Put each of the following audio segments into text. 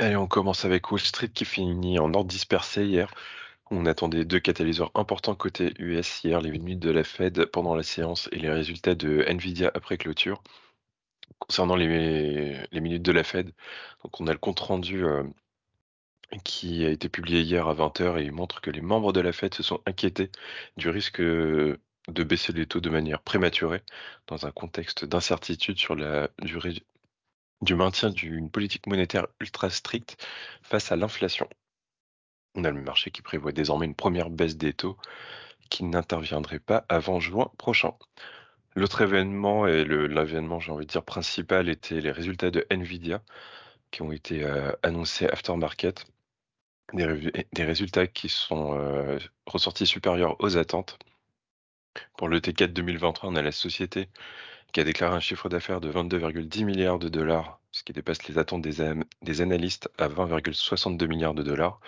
Allez, on commence avec Wall Street qui finit en ordre dispersé hier. On attendait deux catalyseurs importants côté US hier, les minutes de la Fed pendant la séance et les résultats de Nvidia après clôture. Concernant les, minutes de la Fed, donc on a le compte rendu euh, qui a été publié hier à 20h et il montre que les membres de la Fed se sont inquiétés du risque de baisser les taux de manière prématurée dans un contexte d'incertitude sur la durée du maintien d'une politique monétaire ultra stricte face à l'inflation. On a le marché qui prévoit désormais une première baisse des taux qui n'interviendrait pas avant juin prochain. L'autre événement et l'événement, j'ai envie de dire, principal était les résultats de Nvidia qui ont été euh, annoncés after market. Des, résultats qui sont euh, ressortis supérieurs aux attentes. Pour le T4 2023, on a la société qui a déclaré un chiffre d'affaires de 22,10 milliards de dollars, ce qui dépasse les attentes des, analystes à 20,62 milliards de dollars.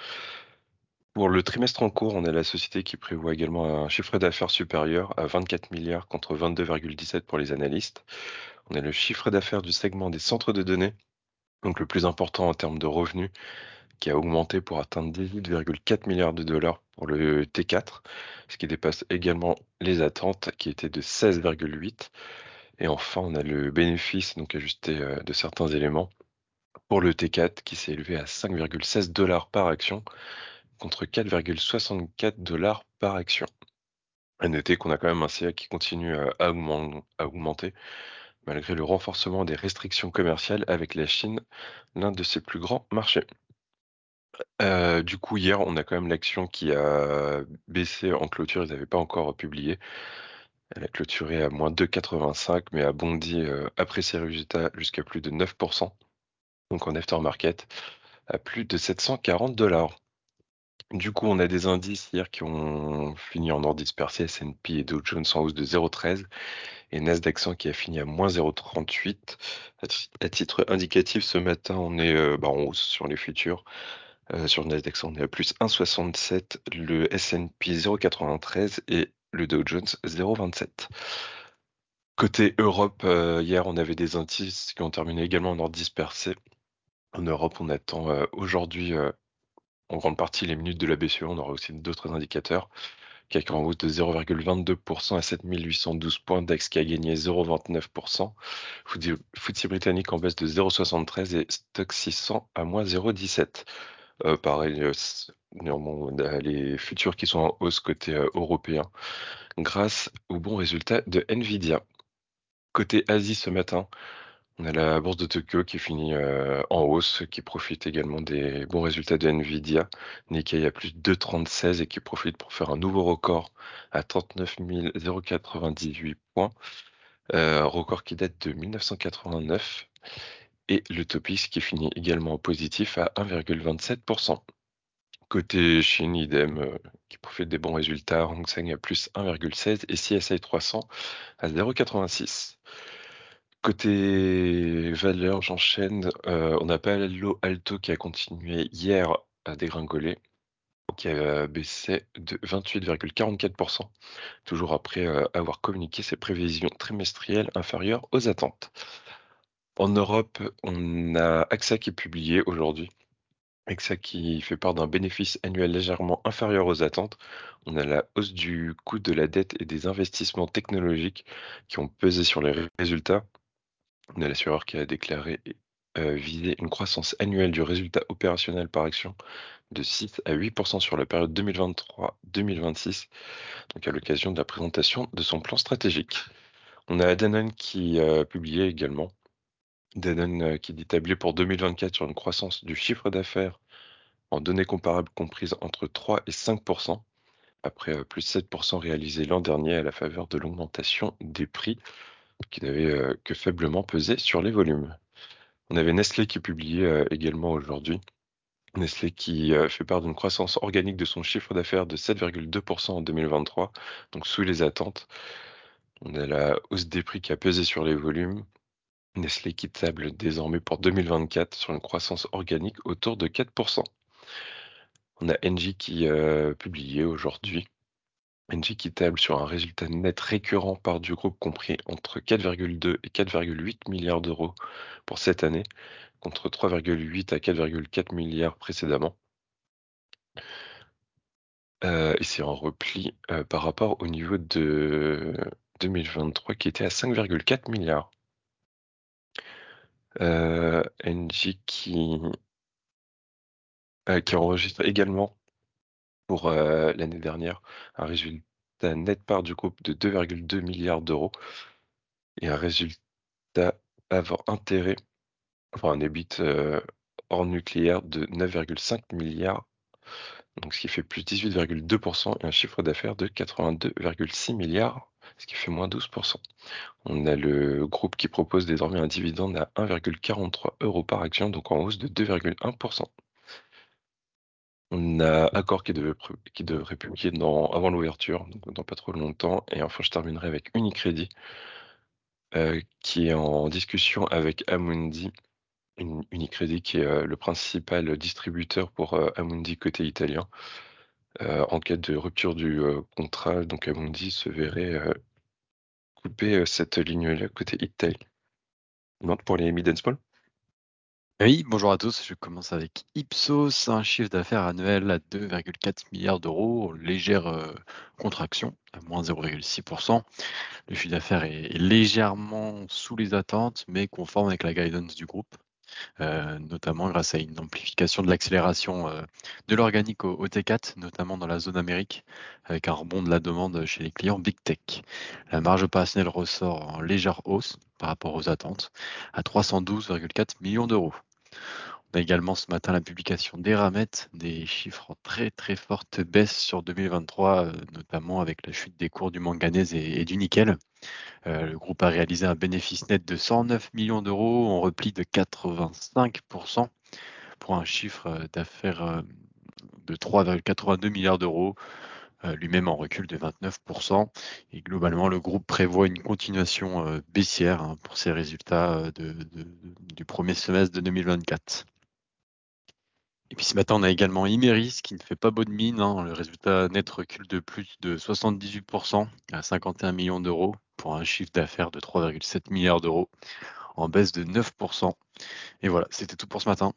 Pour le trimestre en cours, on a la société qui prévoit également un chiffre d'affaires supérieur à 24 milliards contre 22,17 pour les analystes. On a le chiffre d'affaires du segment des centres de données, donc le plus important en termes de revenus, qui a augmenté pour atteindre 18,4 milliards de dollars pour le T4, ce qui dépasse également les attentes qui étaient de 16,8. Et enfin, on a le bénéfice, donc ajusté euh, de certains éléments, pour le T4 qui s'est élevé à 5,16 dollars par action contre 4,64 dollars par action. À noter qu'on a quand même un CA qui continue à augmenter malgré le renforcement des restrictions commerciales avec la Chine, l'un de ses plus grands marchés. Euh, du coup, hier, on a quand même l'action qui a baissé en clôture. Ils n'avaient pas encore publié. Elle a clôturé à moins 2,85, mais a bondi euh, après ses résultats jusqu'à plus de 9%. Donc en aftermarket, à plus de 740 dollars. Du coup, on a des indices hier qui ont fini en ordre dispersé, S&P et Dow Jones en hausse de 0,13 et Nasdaq 100 qui a fini à moins 0,38. À titre indicatif, ce matin, on est euh, bah, en hausse sur les futurs. Euh, sur Nasdaq 100, on est à plus 1,67, le S&P 0,93 et le Dow Jones 0,27. Côté Europe, euh, hier, on avait des indices qui ont terminé également en ordre dispersé. En Europe, on attend euh, aujourd'hui en grande partie les minutes de la BCE. On aura aussi d'autres indicateurs. CAC en hausse de 0,22% à 7812 points. DAX qui a gagné 0,29%. FTSE britannique en baisse de 0,73 et Stock 600 à moins 0,17. Euh, pareil, euh, a les futurs qui sont en hausse côté euh, européen grâce aux bons résultats de Nvidia. Côté Asie ce matin, on a la bourse de Tokyo qui finit en hausse, qui profite également des bons résultats de Nvidia. Nikkei a plus de 2,36 et qui profite pour faire un nouveau record à 39 098 points. record qui date de 1989 et le Topix qui finit également positif à 1,27%. Côté Chine, idem, euh, qui profite des bons résultats, Hong Seng à plus 1,16 et CSI 300 à 0,86. Côté valeur, j'enchaîne. Euh, on a Palo Alto qui a continué hier à dégringoler, qui a baissé de 28,44%, toujours après euh, avoir communiqué ses prévisions trimestrielles inférieures aux attentes. En Europe, on a AXA qui est publié aujourd'hui. AXA qui fait part d'un bénéfice annuel légèrement inférieur aux attentes. On a la hausse du coût de la dette et des investissements technologiques qui ont pesé sur les résultats. On a l'assureur qui a déclaré euh, viser une croissance annuelle du résultat opérationnel par action de 6 à 8% sur la période 2023-2026, donc à l'occasion de la présentation de son plan stratégique. On a Danone qui a publié également Danone euh, qui dit tabler pour 2024 sur une croissance du chiffre d'affaires en données comparables comprises entre 3 et 5% après euh, plus 7% réalisé l'an dernier à la faveur de l'augmentation des prix qui n'avait euh, que faiblement pesé sur les volumes. On avait Nestlé qui publiait également aujourd'hui. Nestlé qui fait part d'une croissance organique de son chiffre d'affaires de 7,2% en 2023, donc sous les attentes. On a la hausse des prix qui a pesé sur les volumes Nestlé qui table désormais pour 2024 sur une croissance organique autour de 4%. On a Engie qui a publié aujourd'hui Engie qui table sur un résultat net récurrent part du groupe compris entre 4,2 et 4,8 milliards d'euros pour cette année, contre 3,8 à 4,4 milliards précédemment. Euh, et c'est en repli euh, par rapport au niveau de 2023 qui était à 5,4 milliards. Euh, Engie qui, qui enregistre également pour l'année dernière un résultat net part du groupe de 2,2 milliards d'euros et un résultat avant intérêt, enfin un EBIT hors nucléaire de 9,5 milliards, donc ce qui fait plus 18,2% et un chiffre d'affaires de 82,6 milliards, ce qui fait moins 12%. On a le groupe qui propose désormais un dividende à 1,43 euros par action, donc en hausse de 2,1%. On a Accor qui devrait publier avant l'ouverture, donc dans pas trop longtemps. Et enfin, je terminerai avec Unicredit, euh, qui est en discussion avec Amundi. Unicredit qui est euh, le principal distributeur pour euh, Amundi côté italien. en cas de rupture du contrat, donc Amundi se verrait couper cette ligne-là côté Italie. Pour les mid and oui, bonjour à tous. Je commence avec Ipsos, un chiffre d'affaires annuel à 2,4 milliards d'euros, légère euh, contraction, à moins 0,6%. Le chiffre d'affaires est, légèrement sous les attentes, mais conforme avec la guidance du groupe, euh, notamment grâce à une amplification de l'accélération euh, de l'organique au, T4, notamment dans la zone Amérique, avec un rebond de la demande chez les clients Big Tech. La marge opérationnelle ressort en légère hausse par rapport aux attentes, à 312,4 millions d'euros. On a également ce matin la publication d'Eramet, des chiffres en très très forte baisse sur 2023, euh, notamment avec la chute des cours du manganèse et, du nickel. Euh, le groupe a réalisé un bénéfice net de 109 millions d'euros en repli de 85% pour un chiffre d'affaires de 3,82 milliards d'euros, euh, lui-même en recul de 29%. Et globalement, le groupe prévoit une continuation euh, baissière hein, pour ses résultats euh, du premier semestre de 2024. Et puis ce matin, on a également Imeris qui ne fait pas bonne mine. Hein. Le résultat net recule de plus de 78% à 51 millions d'euros pour un chiffre d'affaires de 3,7 milliards d'euros en baisse de 9%. Et voilà, c'était tout pour ce matin.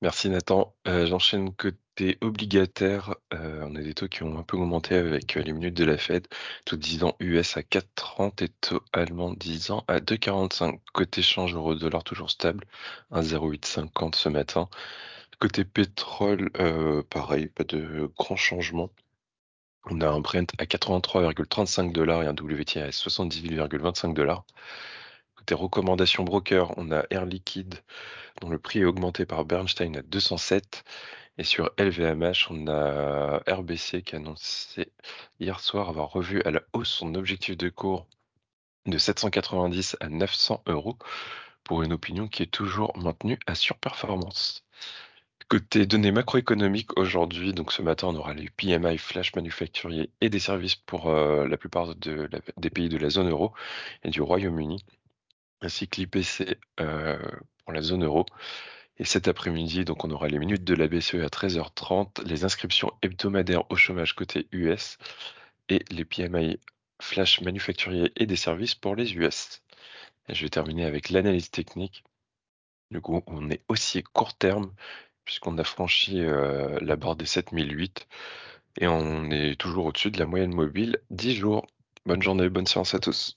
Merci Nathan. J'enchaîne côté obligataire. on a des taux qui ont un peu augmenté avec les minutes de la Fed. Taux 10 ans US à 4,30 et taux allemand 10 ans à 2,45. Côté change euro-dollar toujours stable, 1,0850 ce matin. Côté pétrole, pareil, pas de grands changements. On a un Brent à 83,35 dollars et un WTI à 78,25 dollars. Côté recommandations broker, on a Air Liquide dont le prix est augmenté par Bernstein à 207. Et sur LVMH, on a RBC qui a annoncé hier soir avoir revu à la hausse son objectif de cours de 790 à 900 euros pour une opinion qui est toujours maintenue à surperformance. Côté données macroéconomiques aujourd'hui, donc ce matin, on aura les PMI flash manufacturiers et des services pour euh, la plupart des pays de la zone euro et du Royaume-Uni, ainsi que l'IPC euh, la zone euro. Et cet après-midi, donc on aura les minutes de la BCE à 13h30, les inscriptions hebdomadaires au chômage côté US et les PMI flash manufacturiers et des services pour les US. Je vais terminer avec l'analyse technique. Du coup, on est aussi court terme puisqu'on a franchi euh, la barre des 7008 et on est toujours au-dessus de la moyenne mobile 10 jours. Bonne journée, bonne séance à tous.